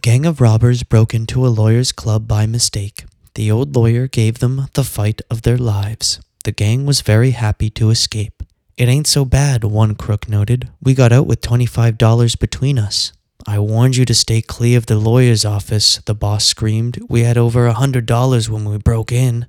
gang of robbers broke into a lawyer's club by mistake. The old lawyer gave them the fight of their lives. The gang was very happy to escape. It ain't so bad, one crook noted. We got out with $25 between us. I warned you to stay clear of the lawyer's office, the boss screamed. We had over a $100 when we broke in.